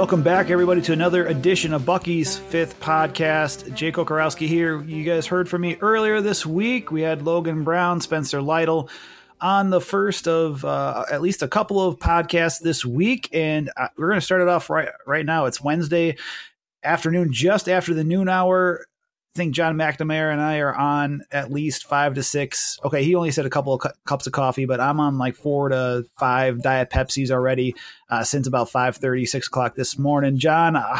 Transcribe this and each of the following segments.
Welcome back, everybody, to another edition of Bucky's Fifth Podcast. Jake Kocorowski here. You guys heard from me earlier this week. We had Logan Brown, Spencer Lytle on the first of uh, at least a couple of podcasts this week, and uh, we're going to start it off right right now. It's Wednesday afternoon, just after the noon hour. I think John McNamara and I are on at least five to six. Okay, he only said a couple of cu- cups of coffee, but I'm on like four to five Diet Pepsis already uh, since about 5 30, 6 o'clock this morning. John, uh,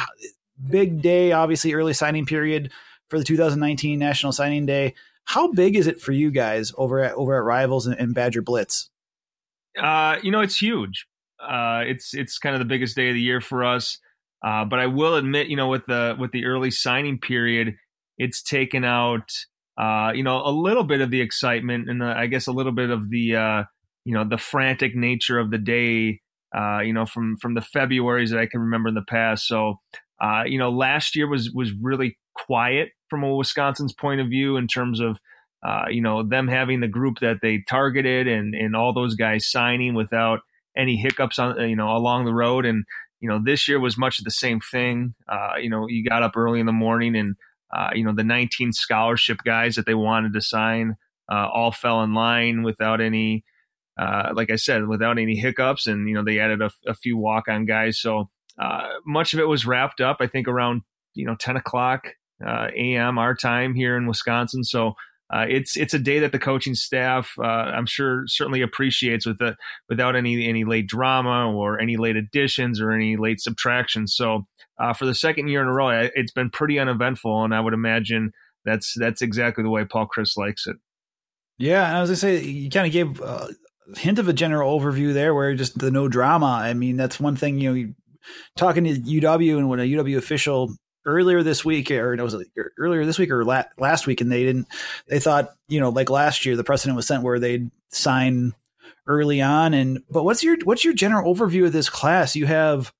big day, obviously, early signing period for the 2019 National Signing Day. How big is it for you guys over at over at Rivals and, and Badger Blitz? Uh, you know, it's huge. Uh, it's it's kind of the biggest day of the year for us. Uh, but I will admit, you know, with the with the early signing period, it's taken out uh, you know a little bit of the excitement and I guess a little bit of the uh, you know the frantic nature of the day. Uh, you know from from the Februarys that I can remember in the past. So uh, you know last year was was really quiet from a Wisconsin's point of view in terms of uh, you know them having the group that they targeted and and all those guys signing without any hiccups on you know along the road and you know this year was much of the same thing. Uh, you know you got up early in the morning and uh, you know, the 19 scholarship guys that they wanted to sign uh, all fell in line without any, uh, like I said, without any hiccups. And, you know, they added a, a few walk on guys. So uh, much of it was wrapped up, I think, around, you know, 10 o'clock uh, a.m. our time here in Wisconsin. So, uh, it's it's a day that the coaching staff uh, I'm sure certainly appreciates with the without any any late drama or any late additions or any late subtractions. So uh, for the second year in a row, it's been pretty uneventful, and I would imagine that's that's exactly the way Paul Chryst likes it. Yeah, as I say you kind of gave a hint of a general overview there, where just the no drama. I mean, that's one thing. You know, talking to UW and when a UW official earlier this week, or no, was it earlier this week or la- last week, and they didn't. They thought, you know, like last year, the precedent was sent where they'd sign early on. And but what's your what's your general overview of this class? You have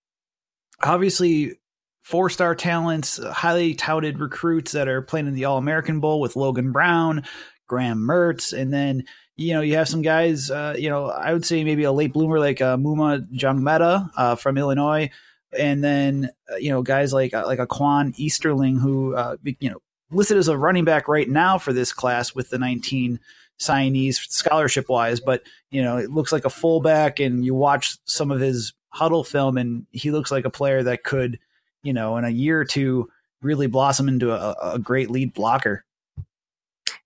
obviously four star talents, highly touted recruits that are playing in the All American Bowl with Logan Brown, Graham Mertz, and then you know you have some guys. Uh, you know, I would say maybe a late bloomer like uh, Maema Njongmeta uh, from Illinois, and then uh, you know guys like uh, like a Quan Easterling who uh, you know listed as a running back right now for this class with the 19 signees scholarship wise, but you know it looks like a fullback, and you watch some of his Hudl film, and he looks like a player that could you know, in a year or two, really blossom into a, a great lead blocker.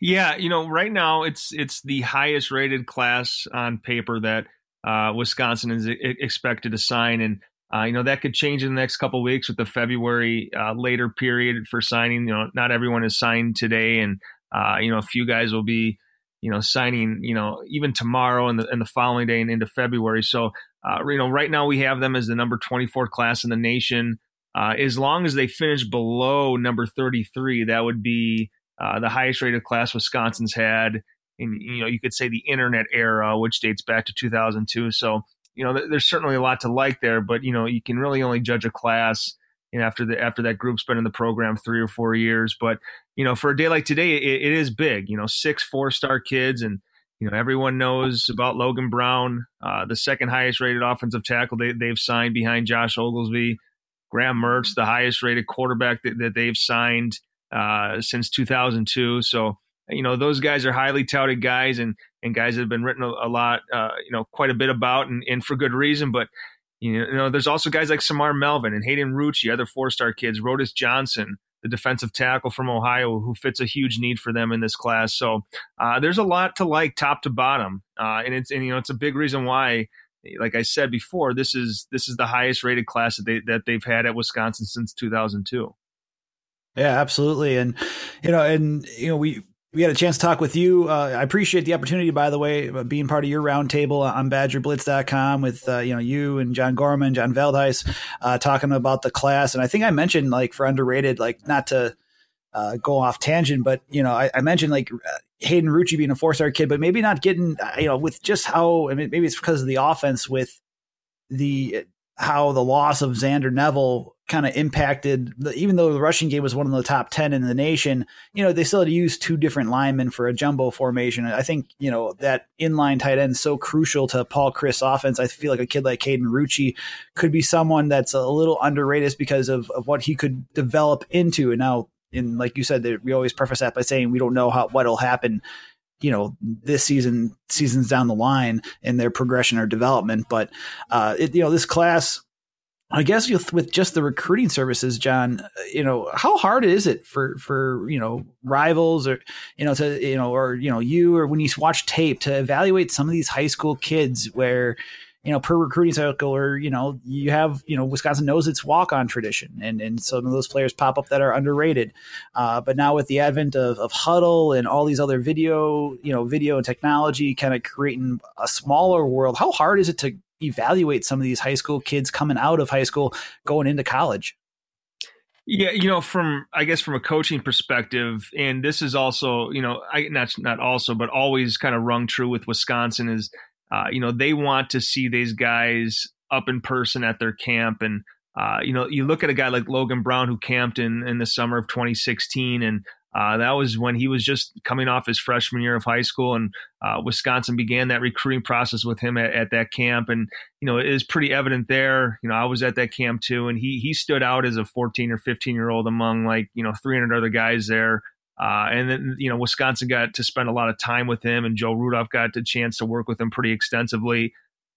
Yeah, you know, right now it's it's the highest rated class on paper that uh, Wisconsin is expected to sign, and uh, you know that could change in the next couple weeks with the February uh, later period for signing. You know, not everyone is signed today, and uh, you know a few guys will be you know signing you know even tomorrow and the and the following day and into February. So uh, you know right now we have them as the number twenty four class in the nation. Uh, as long as they finish below number 33, that would be uh, the highest rated class Wisconsin's had in, you know, you could say the internet era, which dates back to 2002. So, you know, th- there's certainly a lot to like there, but, you know, you can really only judge a class you know, after the after that group's been in the program three or four years. But you know, for a day like today, it, it is big. You know, six four star kids, and you know everyone knows about Logan Brown, uh, the second highest rated offensive tackle they, they've signed behind Josh Oglesby. Graham Mertz, the highest rated quarterback that, that they've signed uh, since 2002. So, you know, those guys are highly touted guys and, and guys that have been written a, a lot, uh, you know, quite a bit about and, and for good reason. But, you know, there's also guys like Semar Melvin and Hayden Rucci, other four star kids, Rodas Johnson, the defensive tackle from Ohio, who fits a huge need for them in this class. So uh, there's a lot to like top to bottom. Uh, and it's, and, you know, it's a big reason why like I said before, this is this is the highest rated class that they that they've had at Wisconsin since 2002. Yeah, absolutely, and you know, and you know, we we had a chance to talk with you. Uh, I appreciate the opportunity, by the way, being part of your roundtable on BadgerBlitz.com with uh, you know you and John Gorman, John Veldhuis, uh, talking about the class. And I think I mentioned like for underrated, like not to uh, go off tangent, but you know, I, I mentioned like Hayden Rucci being a four star kid, but maybe not getting, you know, with just how, I mean, maybe it's because of the offense with the, how the loss of Zander Neville kind of impacted even though the rushing game was one of the top 10 in the nation, you know, they still had to use two different linemen for a jumbo formation. I think, you know, that inline tight end is so crucial to Paul Chryst offense. I feel like a kid like Hayden Rucci could be someone that's a little underrated because of, of what he could develop into. And now, in like you said, we always preface that by saying we don't know how what'll happen you know this season seasons down the line in their progression or development but uh it, you know this class I guess with, with just the recruiting services, John, you know, how hard is it for, for, you know, rivals or, you know, to, you know, or, you know, you or when you watch tape to evaluate some of these high school kids where, you know, per recruiting cycle or, you know, you have, you know, Wisconsin knows its walk on tradition. And, and some of those players pop up that are underrated. Uh, but now with the advent of, of Hudl and all these other video, you know, video and technology kind of creating a smaller world, how hard is it to evaluate some of these high school kids coming out of high school going into college. Yeah, you know, from I guess from a coaching perspective, and this is also, you know, I not not also, but always kind of rung true with Wisconsin is, uh, you know, they want to see these guys up in person at their camp, and uh, you know, you look at a guy like Logan Brown who camped in in the summer of 2016, and uh, that was when he was just coming off his freshman year of high school, and uh, Wisconsin began that recruiting process with him at, at, that camp. And you know, it is pretty evident there. You know, I was at that camp too, and he he stood out as a 14 or 15 year old among like you know 300 other guys there. Uh, and then you know, Wisconsin got to spend a lot of time with him, and Joe Rudolph got the chance to work with him pretty extensively.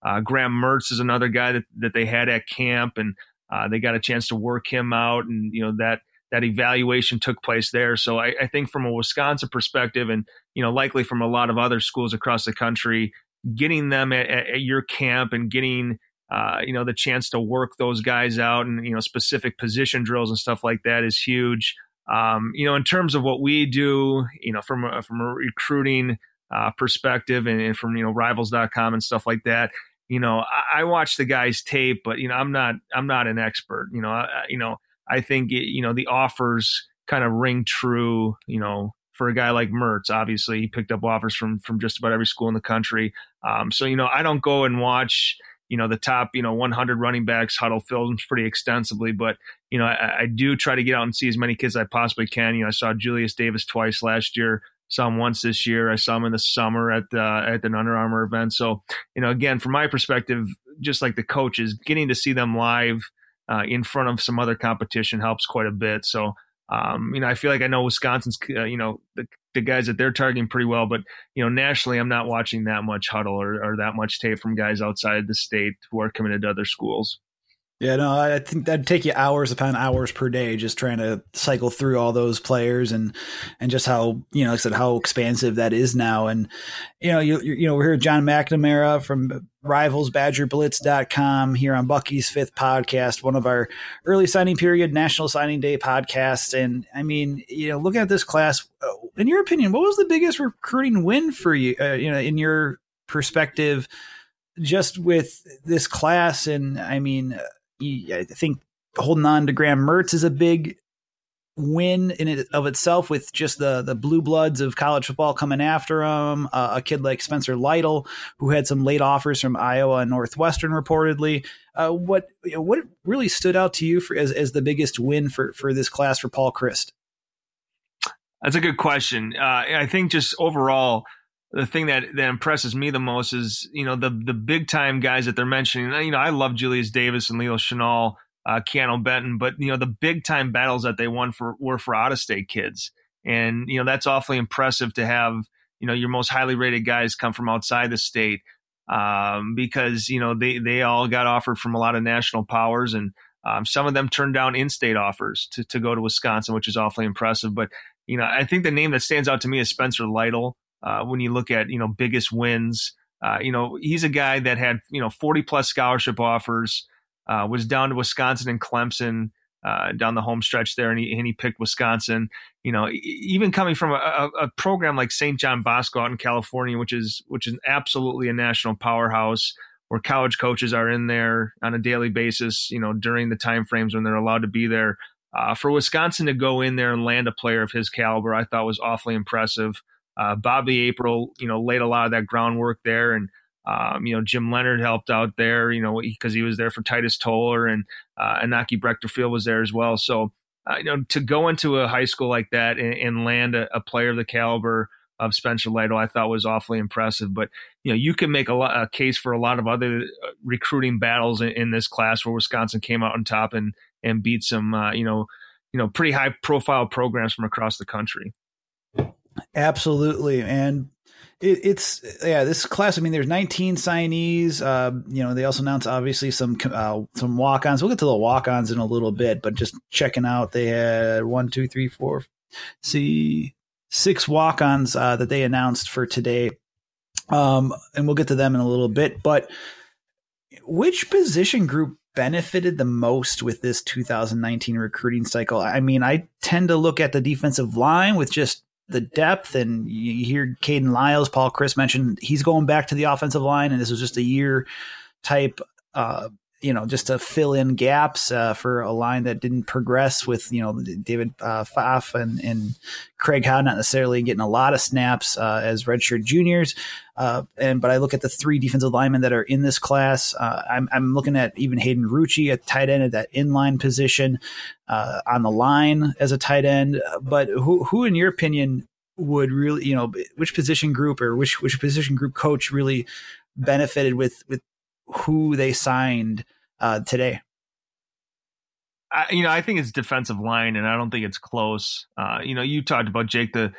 Uh, Graham Mertz is another guy that that they had at camp, and uh, they got a chance to work him out, and you know that that evaluation took place there. So I, I, think from a Wisconsin perspective, and you know, likely from a lot of other schools across the country, getting them at, at your camp and getting uh, you know the chance to work those guys out and you know specific position drills and stuff like that is huge. Um, you know, in terms of what we do, you know, from a, from a recruiting uh, perspective and, and, from you know rivals.com and stuff like that. You know, I, I watch the guys tape, but you know, I'm not I'm not an expert. You know, I, you know I think it, you know the offers kind of ring true. You know, for a guy like Mertz, obviously he picked up offers from from just about every school in the country. Um, so you know, I don't go and watch you know the top you know 100 running backs Hudl films pretty extensively, but you know I, I do try to get out and see as many kids as I possibly can. You know, I saw Julius Davis twice last year saw him once this year. I saw him in the summer at the at the Under Armour event. So, you know, again, from my perspective, just like the coaches, getting to see them live uh, in front of some other competition helps quite a bit. So, um, you know, I feel like I know Wisconsin's, uh, you know, the, the guys that they're targeting pretty well, but you know, nationally, I'm not watching that much Hudl or, or that much tape from guys outside the state who are committed to other schools. Yeah, no, I think that'd take you hours upon hours per day just trying to cycle through all those players and and just how you know, like I said, how expansive that is now. And you know, you you know, we're here with John McNamara from RivalsBadgerBlitz.com here on Bucky's Fifth Podcast, one of our early signing period National Signing Day podcasts. And I mean, you know, looking at this class, uh, in your opinion, what was the biggest recruiting win for you? Uh, you know, in your perspective, just with this class, and I mean I think holding on to Graham Mertz is a big win in it of itself with just the the blue bloods of college football coming after him. Uh, a kid like Spencer Lytle, who had some late offers from Iowa and Northwestern, reportedly. Uh, what you know, what really stood out to you for, as as the biggest win for for this class for Paul Chryst? That's a good question. Uh, I think just overall, the thing that that impresses me the most is you know the the big time guys that they're mentioning. You know, I love Julius Davis and Leo Chenal, uh, Keeanu Benton, but you know the big time battles that they won for were for out of state kids, and you know that's awfully impressive to have you know your most highly rated guys come from outside the state um, because you know they they all got offered from a lot of national powers and. Um, some of them turned down in-state offers to, to go to Wisconsin, which is awfully impressive. But you know, I think the name that stands out to me is Spencer Lytle. Uh, when you look at you know biggest wins, uh, you know he's a guy that had you know 40 plus scholarship offers, uh, was down to Wisconsin and Clemson uh, down the home stretch there, and he, and he picked Wisconsin. You know, even coming from a, a program like St. John Bosco out in California, which is which is absolutely a national powerhouse, where college coaches are in there on a daily basis. You know, during the time frames when they're allowed to be there. uh, for Wisconsin to go in there and land a player of his caliber, I thought was awfully impressive. Uh, Bobby April, you know, laid a lot of that groundwork there, and um, you know, Jim Leonhard helped out there, you know, because he, was there for Titus Toler, and uh, Inoke Breckterfield was there as well. So, uh, you know, to go into a high school like that and, and land a, a, player of the caliber of Spencer Lytle, I thought was awfully impressive. But you know, you can make a, lot, a case for a lot of other uh, recruiting battles in, in, this class where Wisconsin came out on top and and beat some, uh, you know, you know, pretty high profile programs from across the country. Absolutely, and it, it's yeah, this class. I mean, there's 19 signees. Uh, you know, they also announced obviously some uh, some walk-ons. We'll get to the walk-ons in a little bit, but just checking out, they had one, two, three, four, see six walk-ons uh, that they announced for today. Um, and we'll get to them in a little bit. But which position group benefited the most with this 2019 recruiting cycle? I mean, I tend to look at the defensive line with just the depth, and you hear Kayden Lyles, Paul Chryst mentioned he's going back to the offensive line, and this was just a year type uh, you know, just to fill in gaps uh, for a line that didn't progress with, you know, David uh, Pfaff and, and Craig Howe not necessarily getting a lot of snaps uh, as redshirt juniors. Uh, and but I look at the three defensive linemen that are in this class. Uh, I'm, I'm looking at even Hayden Rucci at tight end at that inline position uh, on the line as a tight end. But who, who in your opinion, would really, you know, which position group or which which position group coach really benefited with with who they signed uh, today? I, you know, I think it's defensive line, and I don't think it's close. Uh, you know, you talked about Jake the,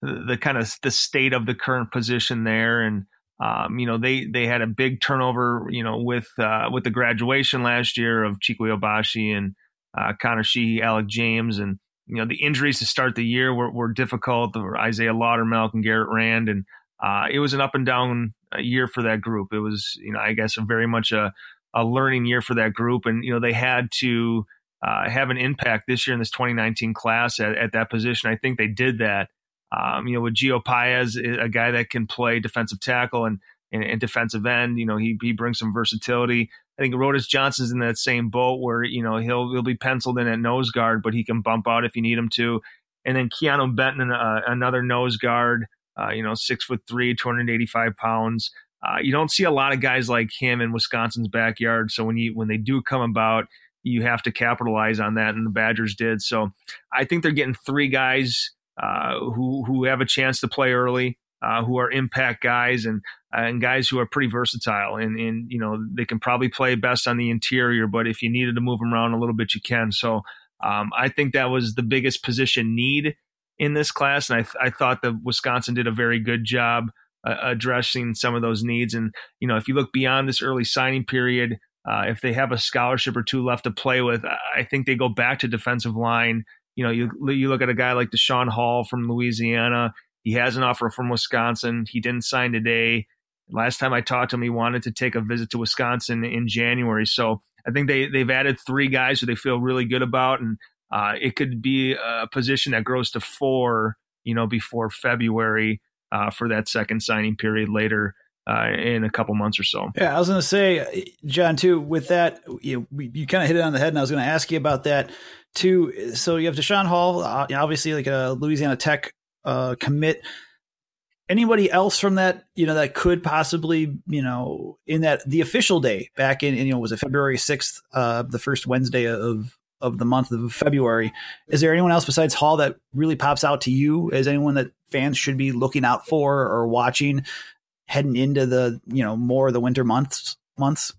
the, kind of the state of the current position there, and um, you know they they had a big turnover. You know, with uh, with the graduation last year of Chikwe Obasih and uh, Connor Sheehy, Alec James, and you know the injuries to start the year were, were difficult. Isaiah Loudermilk and Garrett Rand, and uh, it was an up and down year for that group. It was, you know, I guess very much a, a learning year for that group, and you know they had to uh, have an impact this year in this 2019 class at, at that position. I think they did that. Um, you know, with Gio Paez, a guy that can play defensive tackle and, and, and defensive end. You know, he he brings some versatility. I think Rodas Johnson's in that same boat where you know he'll he'll be penciled in at nose guard, but he can bump out if you need him to. And then Keeanu Benton, uh, another nose guard uh, you know, six foot three, 285 pounds. Uh, you don't see a lot of guys like him in Wisconsin's backyard. So when you when they do come about, you have to capitalize on that, and the Badgers did. So I think they're getting three guys uh, who who have a chance to play early, uh, who are impact guys, and and guys who are pretty versatile. And and you know they can probably play best on the interior, but if you needed to move them around a little bit, you can. So um, I think that was the biggest position need in this class, and I, I thought that Wisconsin did a very good job uh, addressing some of those needs. And you know, if you look beyond this early signing period, uh, if they have a scholarship or two left to play with, I think they go back to defensive line. You know, you you look at a guy like Deshaun Hall from Louisiana. He has an offer from Wisconsin. He didn't sign today. Last time I talked to him, he wanted to take a visit to Wisconsin in January. So I think they they've added three guys who they feel really good about, and uh, it could be a position that grows to four, you know, before February uh, for that second signing period later uh, in a couple months or so. Yeah, I was going to say, John, too, with that, you, you kind of hit it on the head, and I was going to ask you about that too. So you have Deshaun Hall, uh, obviously like a Louisiana Tech uh, commit. Anybody else from that, you know, that could possibly, you know, in that the official day back in, you know, was it February sixth, uh, the first Wednesday of of the month of February. Is there anyone else besides Hall that really pops out to you as anyone that fans should be looking out for or watching heading into the you know more of the winter months months?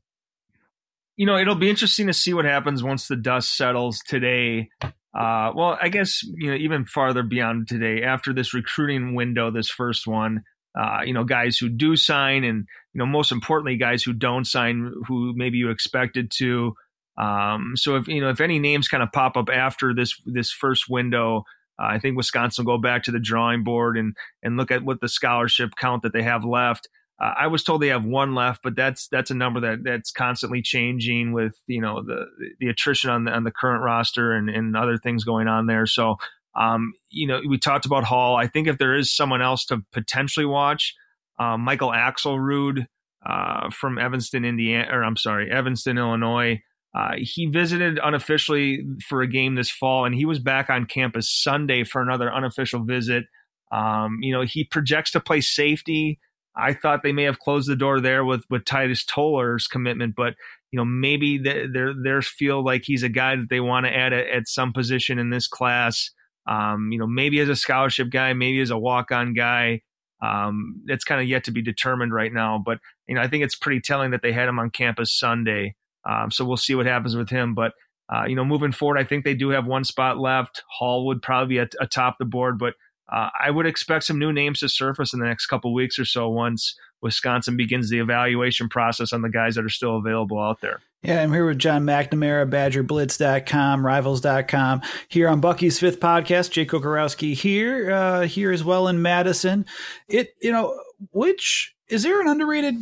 You know, it'll be interesting to see what happens once the dust settles today. Uh, well, I guess you know even farther beyond today, after this recruiting window, this first one, uh, you know, guys who do sign, and you know, most importantly, guys who don't sign, who maybe you expected to. Um, so if you know if any names kind of pop up after this this first window, uh, I think Wisconsin will go back to the drawing board and and look at what the scholarship count that they have left. Uh, I was told they have one left, but that's that's a number that that's constantly changing with you know the the attrition on the on the current roster and and other things going on there. So um, you know we talked about Hall. I think if there is someone else to potentially watch, um, Michael Axelrod uh, from Evanston, Indiana, or I'm sorry, Evanston, Illinois. Uh, he visited unofficially for a game this fall, and he was back on campus Sunday for another unofficial visit. Um, you know, he projects to play safety. I thought they may have closed the door there with with Titus Toler's commitment, but you know maybe they they feel like he's a guy that they want to add at, at some position in this class. Um, you know, maybe as a scholarship guy, maybe as a walk on guy. Um, it's kind of yet to be determined right now, but you know I think it's pretty telling that they had him on campus Sunday. Um, so we'll see what happens with him, but. Uh, you know, moving forward, I think they do have one spot left. Hall would probably be at, atop the board, but uh, I would expect some new names to surface in the next couple weeks or so once Wisconsin begins the evaluation process on the guys that are still available out there. Yeah, I'm here with John McNamara, BadgerBlitz.com, Rivals.com, here on Bucky's Fifth Podcast. Jake Kocorowski here, uh, here as well in Madison. It, you know, which is there an underrated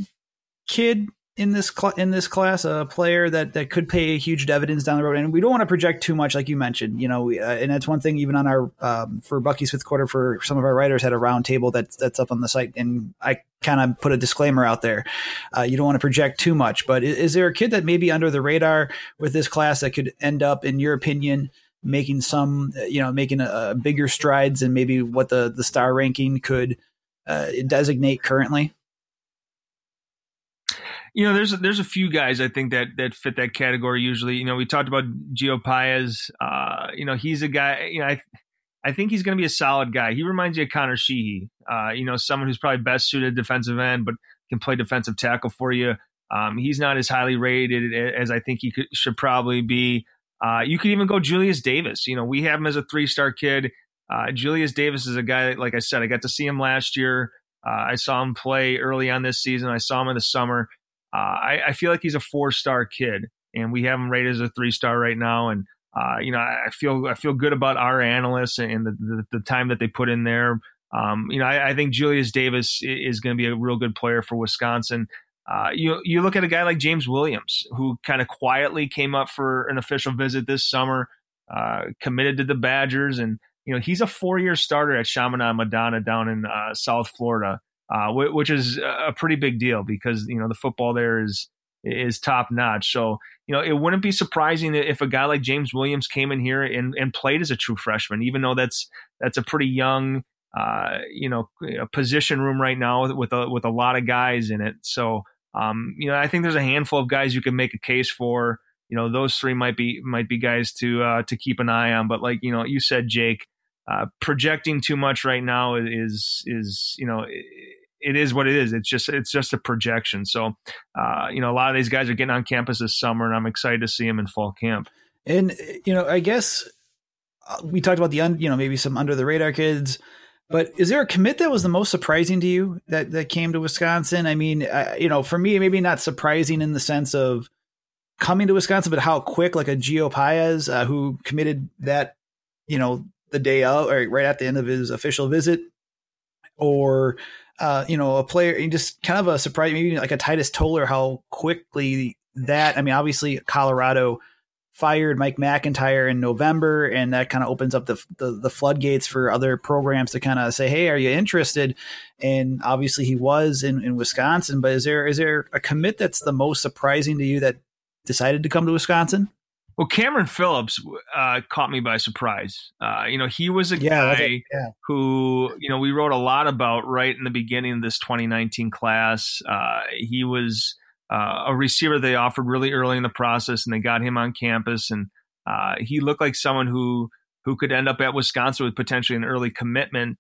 kid in this cl- in this class a player that that could pay huge dividends down the road and we don't want to project too much like you mentioned you know we, uh, and that's one thing even on our um, for Bucky's Fifth Quarter for some of our writers had a round table that's that's up on the site and I kind of put a disclaimer out there. Uh, you don't want to project too much but is, is there a kid that may be under the radar with this class that could end up in your opinion making some you know making a, a bigger strides and maybe what the the star ranking could uh, designate currently you know, there's there's a few guys I think that that fit that category. Usually, you know, we talked about Gio Paez. Uh, you know, he's a guy. You know, I I think he's going to be a solid guy. He reminds you of Connor Sheehy. Uh, you know, someone who's probably best suited defensive end, but can play defensive tackle for you. Um, he's not as highly rated as I think he could, should probably be. Uh, you could even go Julius Davis. You know, we have him as a three star kid. Uh, Julius Davis is a guy, like I said, I got to see him last year. Uh, I saw him play early on this season. I saw him in the summer. Uh, I, I, feel like he's a four star kid, and we have him rated as a three star right now. And uh, you know, I feel I feel good about our analysts and the, the, the time that they put in there. Um, you know, I, I, think Julius Davis is going to be a real good player for Wisconsin. Uh, you you look at a guy like James Williams, who kind of quietly came up for an official visit this summer, uh, committed to the Badgers, and you know he's a four year starter at Chaminade Madonna down in uh, South Florida uh, which is a pretty big deal because you know the football there is is top notch. So you know it wouldn't be surprising if a guy like James Williams came in here and, and played as a true freshman, even though that's that's a pretty young uh, you know position room right now with a with a lot of guys in it. So um, you know I think there's a handful of guys you can make a case for. You know those three might be might be guys to uh, to keep an eye on. But like you know you said, Jake. Uh, projecting too much right now is is you know it is what it is. It's just it's just a projection. So, uh, you know, a lot of these guys are getting on campus this summer, and I'm excited to see them in fall camp. And you know, I guess uh, we talked about the un, you know maybe some under the radar kids, but is there a commit that was the most surprising to you that that came to Wisconsin? I mean, I, you know, for me, maybe not surprising in the sense of coming to Wisconsin, but how quick, like a Gio Paez, uh, who committed that, you know, the day of or right at the end of his official visit, or uh, you know, a player, just kind of a surprise, maybe like a Titus Toler, how quickly that, I mean, obviously Colorado fired Mike MacIntyre in November, and that kind of opens up the, the, the floodgates for other programs to kind of say, "Hey, are you interested?" And obviously, he was in, in Wisconsin. But is there is there a commit that's the most surprising to you that decided to come to Wisconsin? Well, Cameron Phillips uh, caught me by surprise. Uh, you know, he was a yeah, guy yeah. who, you know, we wrote a lot about right in the beginning of this 2019 class. Uh, he was uh, a receiver they offered really early in the process, and they got him on campus, and uh, he looked like someone who who could end up at Wisconsin with potentially an early commitment.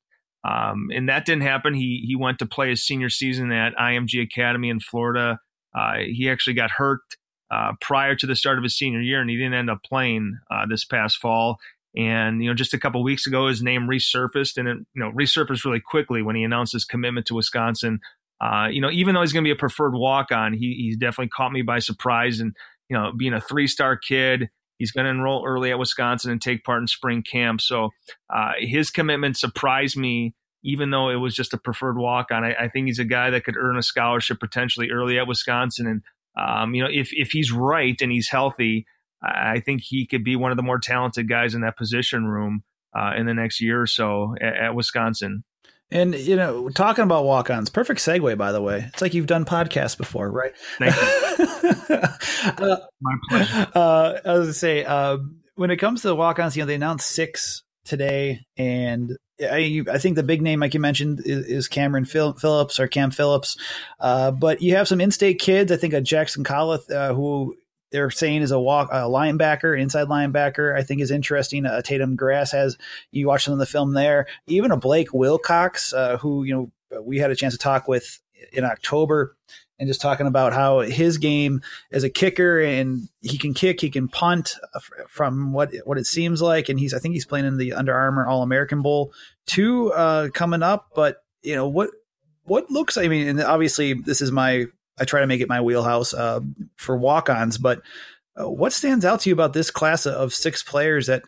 Um, and that didn't happen. He he went to play his senior season at IMG Academy in Florida. Uh, he actually got hurt uh, prior to the start of his senior year, and he didn't end up playing uh, this past fall. And you know, just a couple weeks ago, his name resurfaced, and it you know resurfaced really quickly when he announced his commitment to Wisconsin. Uh, you know, even though he's going to be a preferred walk on, he he's definitely caught me by surprise. And you know, being a three star kid, he's going to enroll early at Wisconsin and take part in spring camp. So uh, his commitment surprised me, even though it was just a preferred walk on. I, I, think he's a guy that could earn a scholarship potentially early at Wisconsin, and um, you know, if if he's right and he's healthy, I think he could be one of the more talented guys in that position room uh, in the next year or so at, at Wisconsin. And you know, talking about walk-ons, perfect segue. By the way, it's like you've done podcasts before, right? Thank you. uh, My pleasure. Uh, I was gonna say, uh, when it comes to the walk-ons, you know, they announced six today, and I, I think the big name, like you mentioned, is, is Cameron Phillips or Cam Phillips. Uh, but you have some in-state kids. I think a Jackson Collith, uh, who they're saying is a walk a linebacker, inside linebacker. I think is interesting. Uh, Tatum Grass has you watch some of the film there. Even a Blake Wilcox, uh, who you know we had a chance to talk with in October, and just talking about how his game as a kicker and he can kick, he can punt uh, from what what it seems like, and he's I think he's playing in the Under Armour All American Bowl two uh, coming up. But you know what what looks I mean, and obviously this is my I try to make it my wheelhouse uh, for walk-ons. But uh, what stands out to you about this class of six players that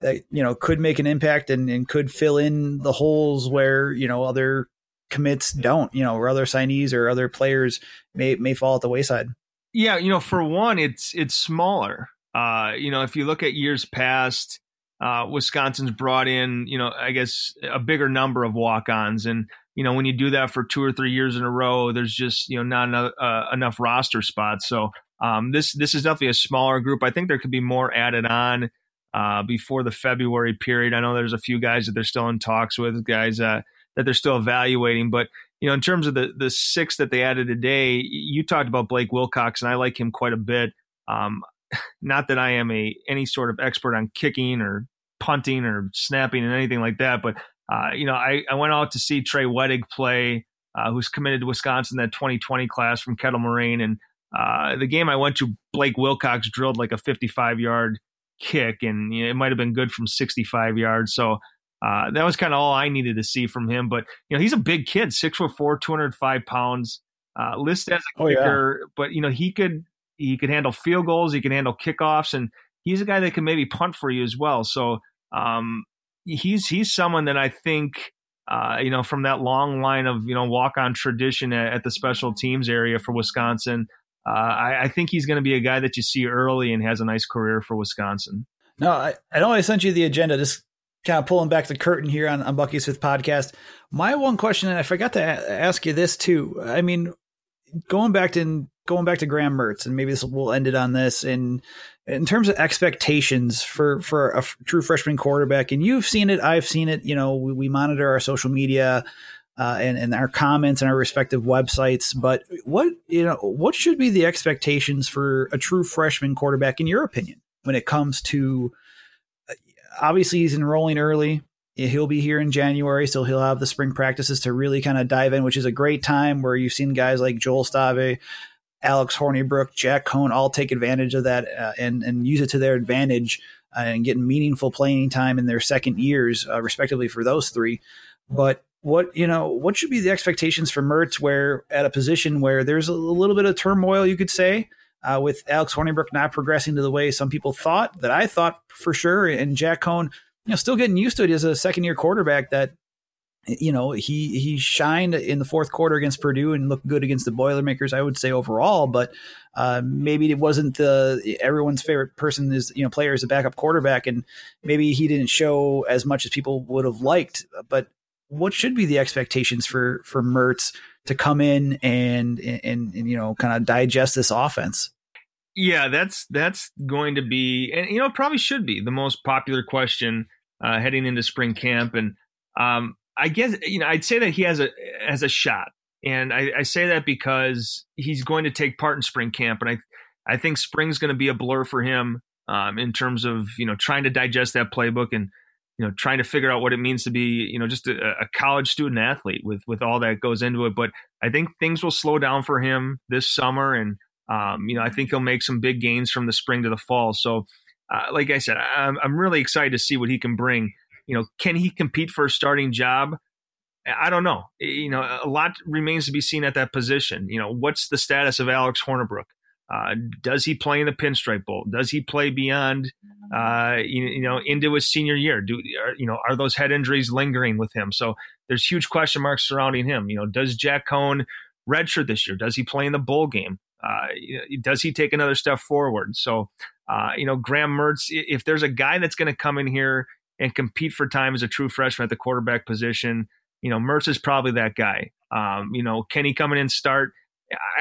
that you know could make an impact and, and could fill in the holes where you know other commits don't, you know, or other signees or other players may may fall at the wayside. Yeah, you know, for one, it's it's smaller. Uh, you know, if you look at years past, uh, Wisconsin's brought in, you know, I guess a bigger number of walk-ons, and you know, when you do that for two or three years in a row, there's just you know not enough, uh, enough roster spots. So um, this this is definitely a smaller group. I think there could be more added on uh, before the February period. I know there's a few guys that they're still in talks with, guys uh, that they're still evaluating. But you know, in terms of the the six that they added today, you talked about Blake Wilcox, and I like him quite a bit. Um, not that I am a any sort of expert on kicking or punting or snapping and anything like that, but uh, you know, I, I went out to see Trey Wedig play, uh, who's committed to Wisconsin that 2020 class from Kettle Moraine. And uh, the game I went to, Blake Wilcox drilled like a 55 yard kick, and you know, it might have been good from 65 yards. So uh, that was kind of all I needed to see from him. But you know, he's a big kid, six foot four, 205 pounds, uh, listed as a kicker. Oh, yeah. But you know, he could he could handle field goals, he can handle kickoffs, and he's a guy that can maybe punt for you as well. So um, he's he's someone that I think uh, you know from that long line of you know walk on tradition at, at, the special teams area for Wisconsin. Uh, I, I, think he's going to be a guy that you see early and has a nice career for Wisconsin. No, I, I know I sent you the agenda. Just kind of pulling back the curtain here on, on Bucky's fifth podcast. My one question, and I forgot to a- ask you this too. I mean, going back to going back to Graham Mertz, and maybe this will end it on this. And in terms of expectations for for a f- true freshman quarterback, and you've seen it, I've seen it. You know, we, we monitor our social media. Uh, and, and our comments and our respective websites, but what you know, what should be the expectations for a true freshman quarterback, in your opinion, when it comes to obviously he's enrolling early. He'll be here in January, so he'll have the spring practices to really kind of dive in, which is a great time where you've seen guys like Joel Stave, Alex Hornibrook, Jack Coan all take advantage of that uh, and and use it to their advantage uh, and get meaningful playing time in their second years, uh, respectively, for those three. But what you know, what should be the expectations for Mertz? Where at a position where there's a little bit of turmoil, you could say, uh, with Alex Hornibrook not progressing to the way some people thought, that I thought for sure, and Jack Coan, you know, still getting used to it as a second year quarterback that you know, he he shined in the fourth quarter against Purdue and looked good against the Boilermakers. I would say overall, but uh, maybe it wasn't the everyone's favorite person is you know player as a backup quarterback, and maybe he didn't show as much as people would have liked. But what should be the expectations for for Mertz to come in and and, and you know kind of digest this offense? Yeah, that's that's going to be, and you know, probably should be the most popular question uh, heading into spring camp. And um, I guess you know I'd say that he has a has a shot, and I, I say that because he's going to take part in spring camp, and I I think spring's going to be a blur for him um, in terms of you know trying to digest that playbook and you know trying to figure out what it means to be you know just a, a college student athlete with with all that goes into it. But I think things will slow down for him this summer, and um, you know I think he'll make some big gains from the spring to the fall. So. Uh, like I said, I'm, I'm really excited to see what he can bring you know, can he compete for a starting job? I don't know. You know, a lot remains to be seen at that position. You know, what's the status of Alex Hornibrook? Uh, does he play in the Pinstripe Bowl? Does he play beyond, uh, you, you, know, into his senior year? Do are, you know are those head injuries lingering with him? So there's huge question marks surrounding him. You know, does Jack Coan redshirt this year? Does he play in the bowl game? Uh, does he take another step forward? So, uh, you know, Graham Mertz, if there's a guy that's going to come in here and compete for time as a true freshman at the quarterback position. you know, Mertz is probably that guy. Um, you know, can he come in and start?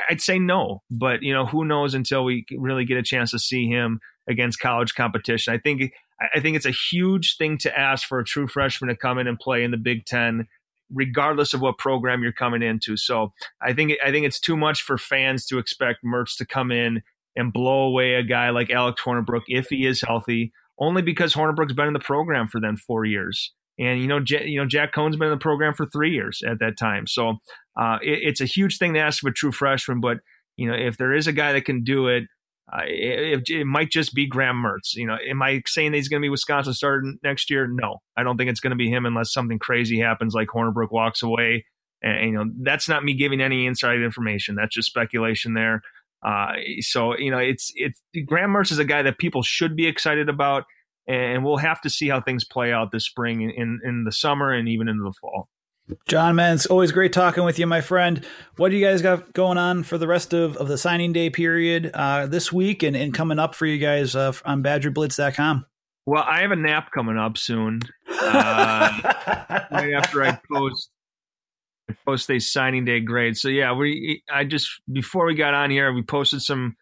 I'd say no, but you know, who knows until we really get a chance to see him against college competition. I think I think it's a huge thing to ask for a true freshman to come in and play in the Big Ten, regardless of what program you're coming into. So I think I think it's too much for fans to expect Mertz to come in and blow away a guy like Alex Hornibrook if he is healthy, only because Hornibrook's been in the program for then four years. And you know, J- you know, Jack Coan's been in the program for three years at that time. So uh, it, it's a huge thing to ask of a true freshman. But you know, if there is a guy that can do it, uh, it, it, might just be Graham Mertz. You know, am I saying that he's going to be Wisconsin starter next year? No, I don't think it's going to be him unless something crazy happens, like Hornibrook walks away. And, and, you know, that's not me giving any inside information. That's just speculation there. Uh, so you know, it's it's Graham Mertz is a guy that people should be excited about and we'll have to see how things play out this spring in, in the summer and even into the fall. John, man, it's always great talking with you, my friend. What do you guys got going on for the rest of, of the signing day period uh, this week and, and coming up for you guys uh, on BadgerBlitz.com? Well, I have a nap coming up soon. Uh, right after I post post a signing day grade. So yeah, we I just before we got on here, we posted some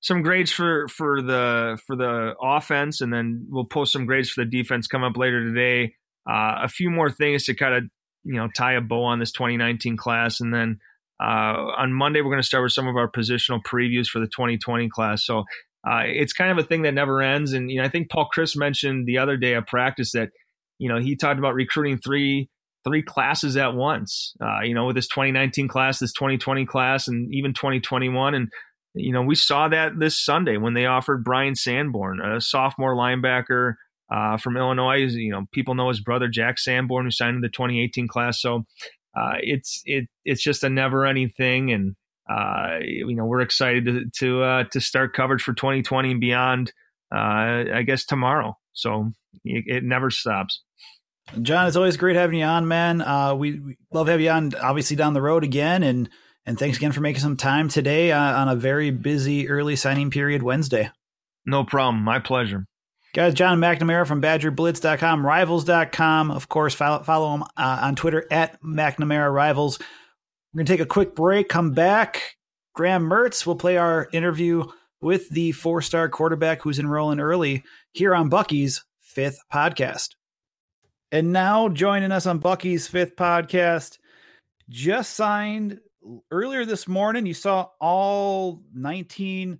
some grades for for the for the offense, and then we'll post some grades for the defense come up later today. Uh, a few more things to kind of you know tie a bow on this 2019 class, and then uh, on Monday we're going to start with some of our positional previews for the 2020 class. So uh, it's kind of a thing that never ends. And you know I think Paul Chryst mentioned the other day at practice that you know he talked about recruiting three three classes at once. Uh, you know with this 2019 class, this 2020 class, and even 2021 and you know, we saw that this Sunday when they offered Brian Sanborn, a sophomore linebacker uh, from Illinois. You know, people know his brother Jack Sanborn, who signed in the 2018 class. So uh, it's it it's just a never-ending thing, and uh, you know, we're excited to to uh, to start coverage for 2020 and beyond. Uh, I guess tomorrow. So it, it, never stops. John, it's always great having you on, man. Uh, we, we love having you on, obviously down the road again, and and thanks again for making some time today uh, on a very busy early signing period Wednesday. No problem. My pleasure. Guys, John McNamara from BadgerBlitz.com, Rivals.com. Of course, follow, follow him uh, on Twitter at McNamara Rivals. We're going to take a quick break, come back. Graham Mertz will play our interview with the four star quarterback who's enrolling early here on Bucky's fifth podcast. And now joining us on Bucky's fifth podcast, just signed earlier this morning, you saw all 19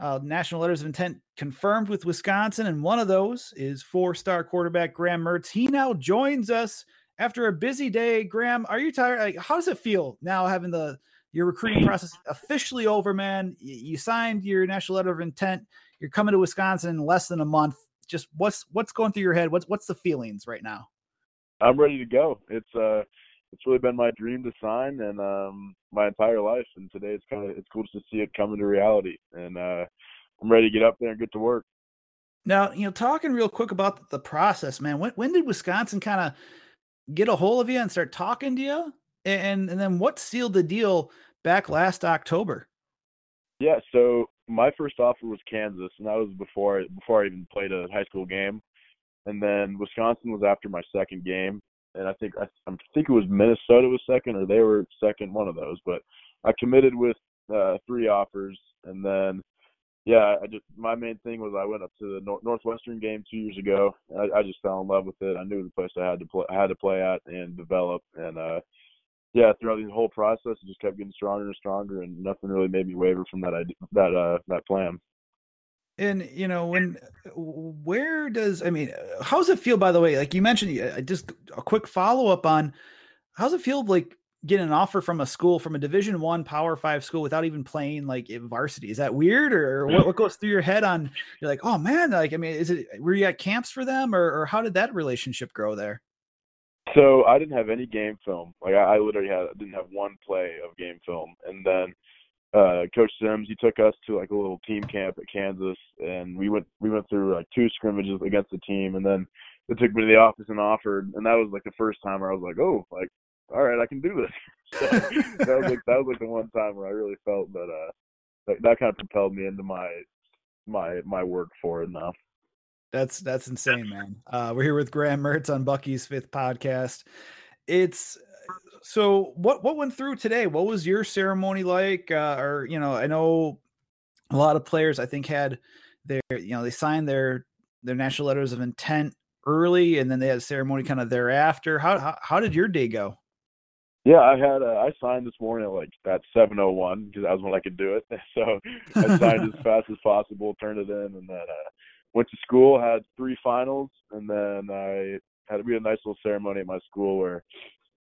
uh, national letters of intent confirmed with Wisconsin, and one of those is four-star quarterback Graham Mertz. He now joins us after a busy day. Graham, are you tired? Like, how does it feel now having the your recruiting process officially over, man? You signed your national letter of intent. You're coming to Wisconsin in less than a month. Just what's what's going through your head? What's what's the feelings right now? I'm ready to go. It's uh it's really been my dream to sign and um my entire life and today it's kind of it's cool to see it come into reality and uh i'm ready to get up there and get to work. Now you know talking real quick about the process man when, when did wisconsin kind of get a hold of you and start talking to you? And and then what sealed the deal back last october? Yeah so my first offer was kansas and that was before before i even played a high school game and then wisconsin was after my second game and I think I, I think it was Minnesota was second or they were second, one of those. But I committed with uh, three offers, and then yeah, I just my main thing was I went up to the Nor- Northwestern game two years ago. I, I just fell in love with it. I knew the place I had to play, I had to play at and develop, and uh, yeah, throughout the whole process, it just kept getting stronger and stronger, and nothing really made me waver from that idea, that uh, that plan. And you know, when uh, where does I mean, uh, how's it feel? By the way, like you mentioned, uh, just a quick follow up on how's it feel like getting an offer from a school from a Division One Power Five school without even playing like varsity? Is that weird, or mm-hmm. what, what goes through your head on? You're like, oh man, like I mean, is it were you at camps for them, or, or how did that relationship grow there? So I didn't have any game film. Like I, I literally had didn't have one play of game film, and then uh coach sims he took us to like a little team camp at kansas and we went we went through like two scrimmages against the team and then they took me to the office and offered and that was like the first time where i was like oh like all right i can do this. So that was like that was like the one time where i really felt that uh that, that kind of propelled me into my my my work for it now. That's that's insane man. Uh we're here with graham mertz on bucky's fifth podcast. It's So what what went through today? What was your ceremony like? Uh, or you know, I know a lot of players I think had their you know they signed their their national letters of intent early, and then they had a ceremony kind of thereafter. How how, how did your day go? Yeah, I had uh, I signed this morning at like at seven oh one because that was when I could do it. So I signed as fast as possible, turned it in, and then uh, went to school. Had three finals, and then I had we had a nice little ceremony at my school where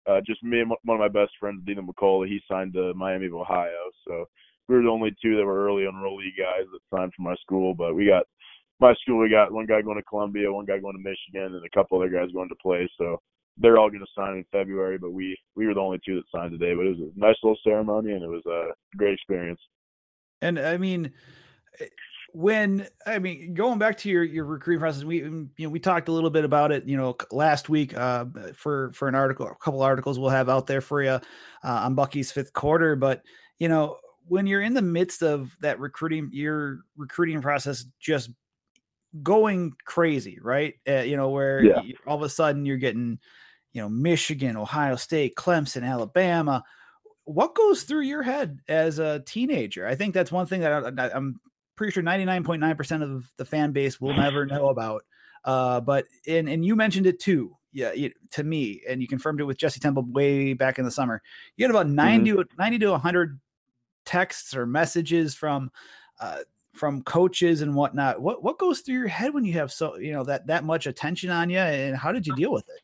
uh, just me and one of my best friends, Dina McCullough, he signed to Miami of Ohio. So we were the only two that were early enrollee guys that signed for my school. But we got my school, we got one guy going to Columbia, one guy going to Michigan, and a couple other guys going to play. So they're all going to sign in February, but we we were the only two that signed today. But it was a nice little ceremony, and it was a great experience. And I mean, when I mean going back to your your recruiting process, we you know we talked a little bit about it. You know, last week uh, for for an article, a couple articles we'll have out there for you uh, on Bucky's fifth quarter. But you know, when you're in the midst of that recruiting, your recruiting process just going crazy, right? Uh, you know, where yeah. you, all of a sudden you're getting you know, Michigan, Ohio State, Clemson, Alabama. What goes through your head as a teenager? I think that's one thing that I, am pretty sure 99.9% of the fan base will never know about. Uh, but and and you mentioned it too, yeah, to me, and you confirmed it with Jesse Temple way back in the summer. You had about 90 mm-hmm. 90 to 100 texts or messages from uh, from coaches and whatnot. What what goes through your head when you have so you know that that much attention on you, and how did you deal with it?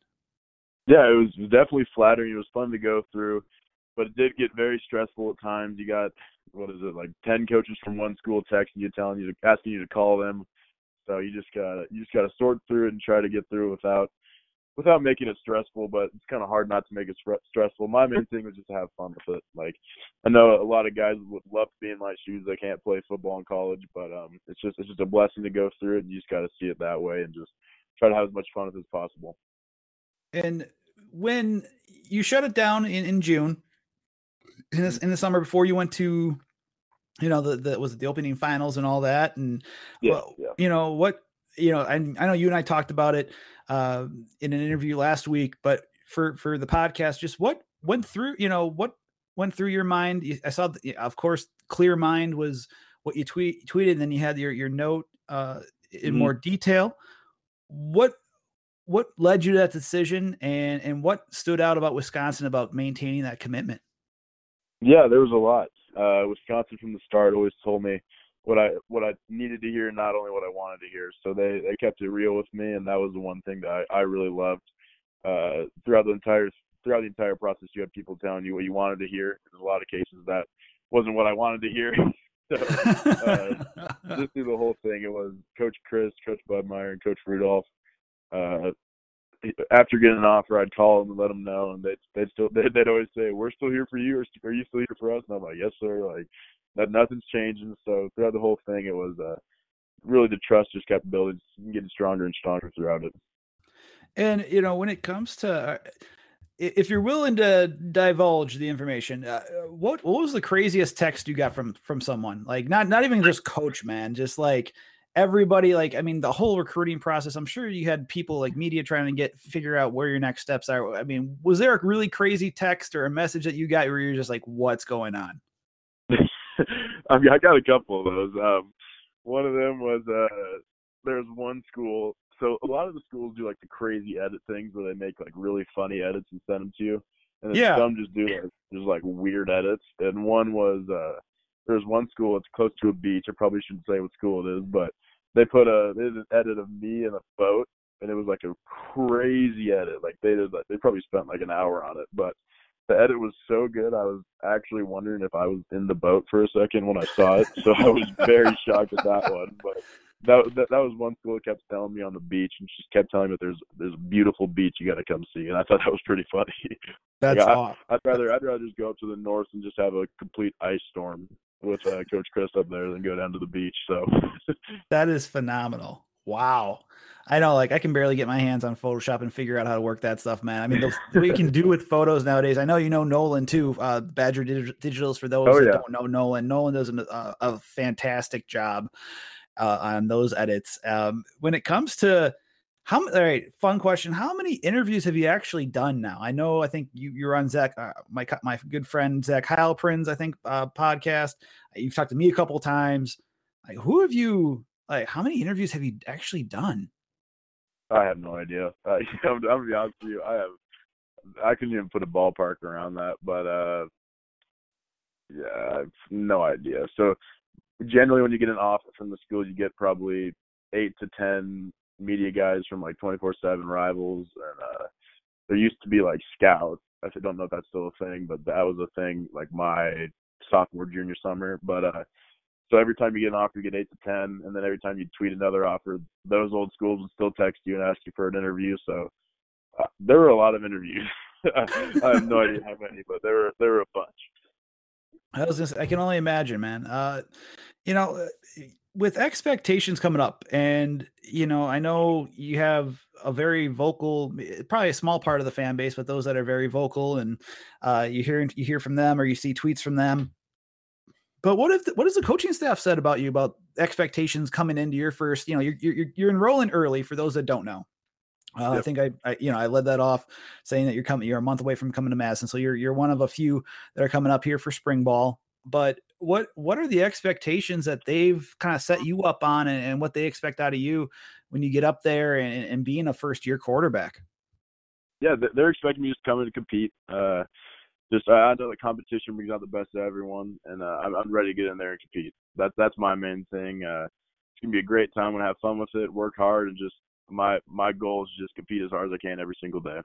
yeah, it was definitely flattering. It was fun to go through, but it did get very stressful at times. You got what is it like ten coaches from one school texting you, telling you to asking you to call them. So you just gotta you just gotta sort through it and try to get through without without making it stressful. But it's kind of hard not to make it stressful. My main thing was just to have fun with it. Like I know a lot of guys would love to be in my shoes. They can't play football in college, but um, it's just it's just a blessing to go through it. And you just gotta see it that way and just try to have as much fun as possible. And when you shut it down in, in June, in, this, in the summer before you went to, you know, the, the was it the opening finals and all that, and yeah, well, yeah. you know what, you know, I, I know you and I talked about it uh, in an interview last week, but for for the podcast, just what went through, you know, what went through your mind? I saw, of course, clear mind was what you tweet tweeted, and then you had your your note uh, in mm-hmm. more detail. What what led you to that decision and and what stood out about Wisconsin about maintaining that commitment? Yeah, there was a lot. Uh, Wisconsin from the start always told me what I what I needed to hear, not only what I wanted to hear. So they they kept it real with me, and that was the one thing that I, I really loved. Uh, throughout the entire throughout the entire process, you had people telling you what you wanted to hear. There's a lot of cases that wasn't what I wanted to hear. so uh, just through the whole thing, it was Coach Chryst, Coach Budmayr, and Coach Rudolph uh, after getting an offer, I'd call them and let them know, and they'd they'd still they'd, they'd always say, "We're still here for you, or are you still here for us?" And I'm like, "Yes, sir." Like that, nothing's changing. So throughout the whole thing, it was uh, really the trust just kept building, getting stronger and stronger throughout it. And you know, when it comes to uh, if you're willing to divulge the information, uh, what what was the craziest text you got from from someone? Like not not even just coach, man, just like everybody like i mean the whole recruiting process i'm sure you had people like media trying to get figure out where your next steps are. I mean was there a really crazy text or a message that you got where you're just like what's going on? I mean i got a couple of those. Um, one of them was uh there's one school so a lot of the schools do like the crazy edit things where they make like really funny edits and send them to you and then yeah. some just do like just like weird edits and one was uh there's one school it's close to a beach. I probably shouldn't say what school it is, but they put a they did an edit of me in a boat, and it was like a crazy edit. Like they did, like, they probably spent like an hour on it, but the edit was so good. I was actually wondering if I was in the boat for a second when I saw it. So I was very shocked at that one. But that, that that was one school that kept telling me on the beach, and she just kept telling me there's there's a beautiful beach you got to come see, and I thought that was pretty funny. That's like, awesome. I, I'd rather I'd rather just go up to the north and just have a complete ice storm with uh, Coach Chryst up there than go down to the beach. So that is phenomenal. Wow. I know, like I can barely get my hands on Photoshop and figure out how to work that stuff, man. I mean, the, what you can do with photos nowadays. I know you know Nolan too. Uh, Badger Digitals for those oh, that yeah. don't know Nolan. Nolan does a, uh, a fantastic job uh, on those edits. Um, when it comes to How all right? Fun question. How many interviews have you actually done now? I know. I think you, you're on Zach, uh, my my good friend Zach Heilprin's, I think, uh, podcast. You've talked to me a couple times. Like, who have you? Like, how many interviews have you actually done? I have no idea. Uh, I'm, I'm gonna be honest with you. I have. I couldn't even put a ballpark around that, but uh, yeah, I have no idea. So generally, when you get an offer from the school, you get probably eight to ten media guys from like 24/7 rivals, and uh, there used to be like scouts. I don't know if that's still a thing, but that was a thing like my sophomore junior summer. But uh, so every time you get an offer, you get eight to ten, and then every time you tweet another offer, those old schools would still text you and ask you for an interview. So uh, there were a lot of interviews. I have no idea how many, but there were there were a bunch. I was just, I can only imagine, man. Uh, you know, uh, with expectations coming up, and you know, I know you have a very vocal, probably a small part of the fan base, but those that are very vocal, and uh, you hear you hear from them or you see tweets from them. But what if the, what has the coaching staff said about you about expectations coming into your first? You know, you're you're, you're enrolling early. For those that don't know, uh, yep. I think I, I, you know, I led that off saying that you're coming, you're a month away from coming to Madison, so you're you're one of a few that are coming up here for spring ball. But what what are the expectations that they've kind of set you up on, and, and, what they expect out of you when you get up there and, and being a first year quarterback? Yeah, they're expecting me to come in and compete. Uh, just I know the competition brings out the best of everyone, and uh, I'm, I'm ready to get in there and compete. That's that's my main thing. Uh, it's gonna be a great time. I'm gonna have fun with it, work hard, and just my my goal is just compete as hard as I can every single day.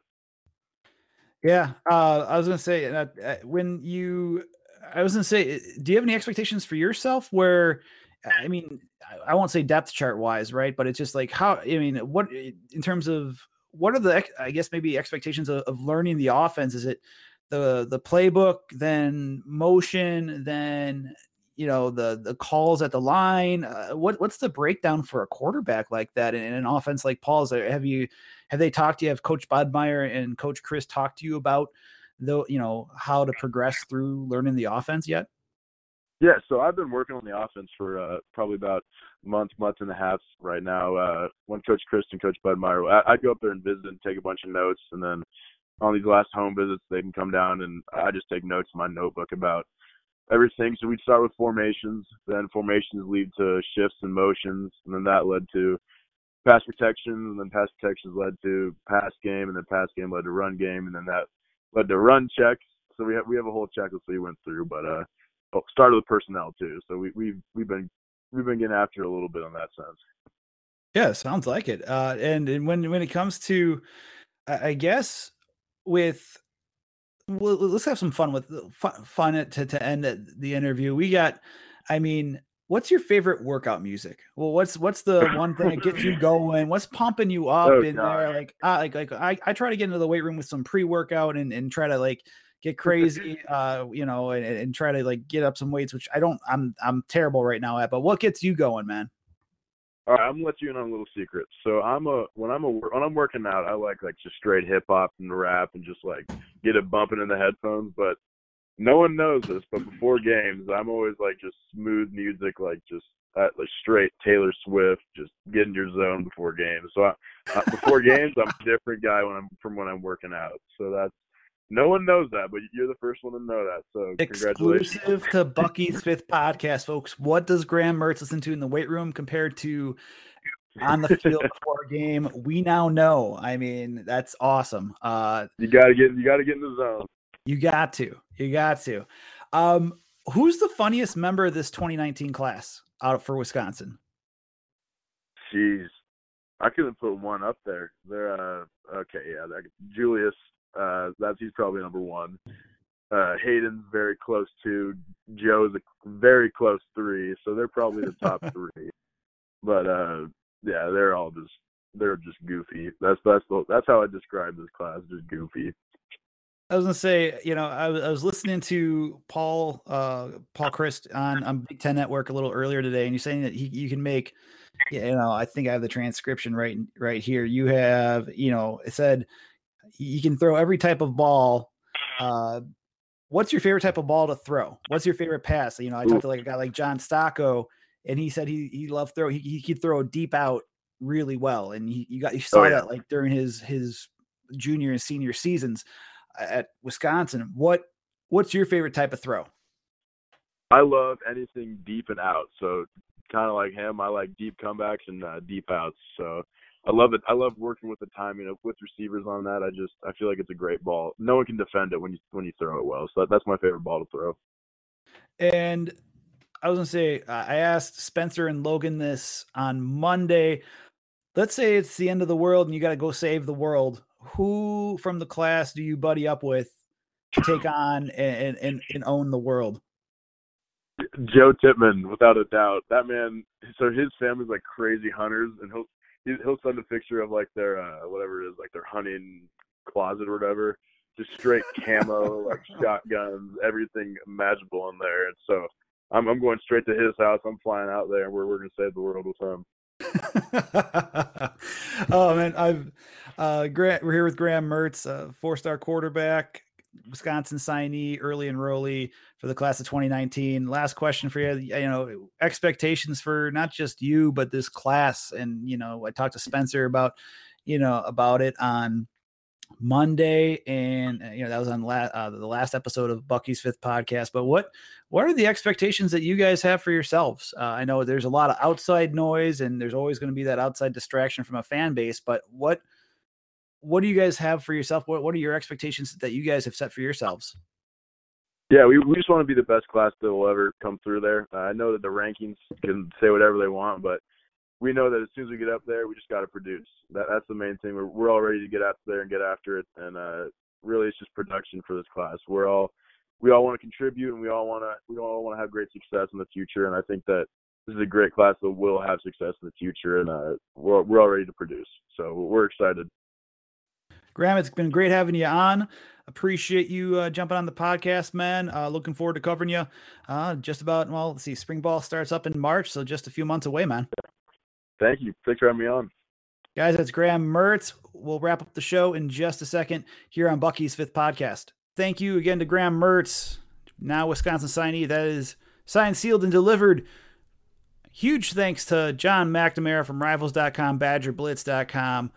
Yeah, uh, I was gonna say uh, uh, when you, I was gonna say, uh, do you have any expectations for yourself? Where, I mean, I won't say depth chart wise, right? But it's just like how, I mean, what in terms of what are the, I guess maybe expectations of, of learning the offense? Is it the the playbook, then motion, then you know the the calls at the line uh, what what's the breakdown for a quarterback like that in, in an offense like paul's have you have they talked to you have coach Budmayr and coach Chryst talked to you about the you know how to progress through learning the offense yet yeah so i've been working on the offense for uh, probably about a month month and a half right now uh, when coach Chryst and coach Budmayr I, i'd go up there and visit and take a bunch of notes and then on these last home visits they can come down and i just take notes in my notebook about everything. So we'd start with formations, then formations lead to shifts and motions, and then that led to pass protection, and then pass protections led to pass game, and then pass game led to run game, and then that led to run checks. So we have we have a whole checklist we went through, but uh, oh, started with personnel too. So we we've we've been we've been getting after a little bit on that sense. Yeah, sounds like it. Uh, and and when when it comes to, I guess with well, let's have some fun with fun, fun to, to end the interview. We got, I mean, what's your favorite workout music? Well, what's what's the one thing that gets you going? What's pumping you up oh, in God. there? Like, uh, like, like I, I try to get into the weight room with some pre workout and and try to like get crazy, uh, you know, and, and try to like get up some weights, which I don't, I'm I'm terrible right now at. But what gets you going, man? All right, I'm gonna let you in on a little secret. So I'm a when I'm a when I'm working out, I like like just straight hip hop and rap and just like get it bumping in the headphones. But no one knows this, but before games, I'm always like just smooth music, like just uh, like straight Taylor Swift, just get in your zone before games. So I, uh, before games, I'm a different guy when I'm from when I'm working out. So that's no one knows that, but you're the first one to know that. So exclusive to Bucky's fifth podcast, folks. What does Graham Mertz listen to in the weight room compared to on the field before a game? We now know. I mean, that's awesome. Uh, you gotta get you gotta get in the zone. You got to. You got to. Um, who's the funniest member of this 2019 class out for Wisconsin? Jeez, I couldn't put one up there. They're uh, okay, yeah, Julius uh, that's he's probably number one. Uh, Hayden's very close to. Joe's a very close three, so they're probably the top three. But uh, yeah, they're all just they're just goofy. That's that's the, that's how I describe this class, just goofy. I was gonna say, you know, I, I was listening to Paul uh, Paul Chryst on on Big Ten Network a little earlier today, and you're saying that he, you can make, you know, I think I have the transcription right right here. You have, you know, it said you can throw every type of ball. Uh, what's your favorite type of ball to throw? What's your favorite pass? You know, I talked to like a guy like John Stocco, and he said he he loved throw. He he could throw deep out really well, and he, you got you saw Oh, yeah. that like during his his junior and senior seasons at Wisconsin. What what's your favorite type of throw? I love anything deep and out. So kind of like him, I like deep comebacks and uh, deep outs. So I love it. I love working with the timing of with receivers on that. I just I feel like it's a great ball. No one can defend it when you when you throw it well. So that, that's my favorite ball to throw. And I was gonna say, uh, I asked Spencer and Logan this on Monday. Let's say it's the end of the world and you got to go save the world. Who from the class do you buddy up with to take on and, and, and own the world? Joe Tippmann, without a doubt. That man. So his family's like crazy hunters, and he'll he- he'll send a picture of like their uh whatever it is, like their hunting closet or whatever. Just straight camo, like shotguns, everything imaginable in there. And so I'm I'm going straight to his house. I'm flying out there, and we're we're gonna save the world with him. oh man, I've uh, Grant, we're here with Graham Mertz, uh, four-star quarterback, Wisconsin signee, early enrollee for the class of 2019. Last question for you, you know, expectations for not just you but this class, and you know, I talked to Spencer about, you know, about it on Monday, and uh, you know that was on la- uh, the last episode of Bucky's fifth podcast. But what what are the expectations that you guys have for yourselves? Uh, I know there's a lot of outside noise, and there's always going to be that outside distraction from a fan base. But what what do you guys have for yourself? What what are your expectations that you guys have set for yourselves? Yeah, we we just want to be the best class that will ever come through there. Uh, I know that the rankings can say whatever they want, but we know that as soon as we get up there, we just got to produce. That that's the main thing. We're we're all ready to get out there and get after it, and uh, really it's just production for this class. We're all we all want to contribute, and we all want to we all want to have great success in the future. And I think that this is a great class that will have success in the future, and uh, we're we're all ready to produce. So we're excited. Graham, it's been great having you on. Appreciate you uh, jumping on the podcast, man. Uh, looking forward to covering you. Uh, just about well, let's see, spring ball starts up in March, so just a few months away, man. Thank you. Thanks for having me on. Guys, that's Graham Mertz. We'll wrap up the show in just a second here on Bucky's fifth podcast. Thank you again to Graham Mertz, now Wisconsin signee. That is signed, sealed, and delivered. Huge thanks to John McNamara from Rivals.com, BadgerBlitz.com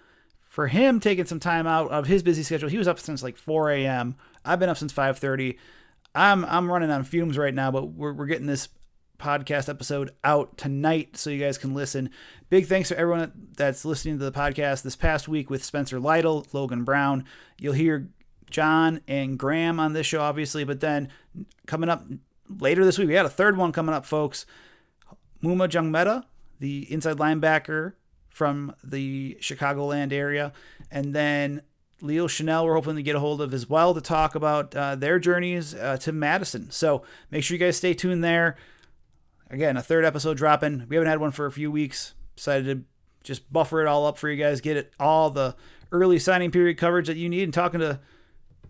for him taking some time out of his busy schedule. He was up since like 4 a.m. I've been up since 5:30. I'm I'm running on fumes right now, but we're we're getting this podcast episode out tonight so you guys can listen. Big thanks to everyone that's listening to the podcast this past week with Spencer Lytle, Logan Brown. You'll hear John and Graham on this show, obviously, but then coming up later this week, we got a third one coming up, folks. Maema Njongmeta, the inside linebacker from the Chicagoland area, and then Leo Chenal, we're hoping to get a hold of as well to talk about uh, their journeys uh, to Madison. So make sure you guys stay tuned there. Again, a third episode dropping. We haven't had one for a few weeks. Decided to just buffer it all up for you guys, get it all the early signing period coverage that you need, and talking to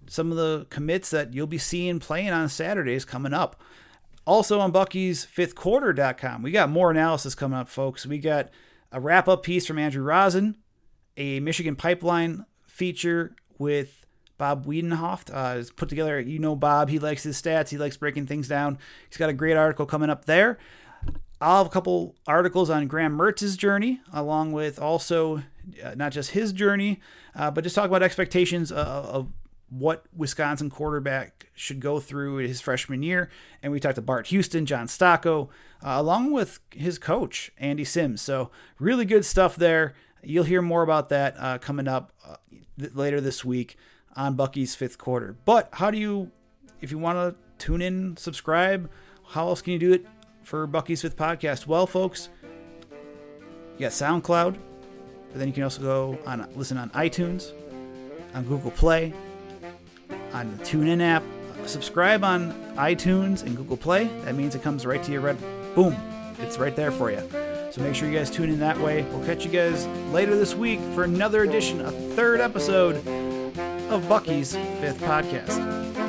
some of the commits that you'll be seeing playing on Saturdays coming up. Also on Bucky's fifthquarter.com, we got more analysis coming up, folks. We got a wrap up piece from Andrew Rosen, a Michigan pipeline feature with Bob Wiedenhoft. Uh, it's put together, you know, Bob, he likes his stats, he likes breaking things down. He's got a great article coming up there. I'll have a couple articles on Graham Mertz's journey, along with also uh, not just his journey, uh, but just talk about expectations of, of what Wisconsin quarterback should go through his freshman year. And we talked to Bart Houston, John Stocco, uh, along with his coach, Andy Sims. So, really good stuff there. You'll hear more about that uh, coming up uh, th- later this week on Bucky's fifth quarter. But how do you, if you want to tune in, subscribe, how else can you do it for Bucky's fifth podcast? Well, folks, you got SoundCloud, but then you can also go on listen on iTunes, on Google Play, on the TuneIn app. Subscribe on iTunes and Google Play. That means it comes right to your red. Boom, it's right there for you. So make sure you guys tune in that way. We'll catch you guys later this week for another edition, a third episode of Bucky's fifth podcast.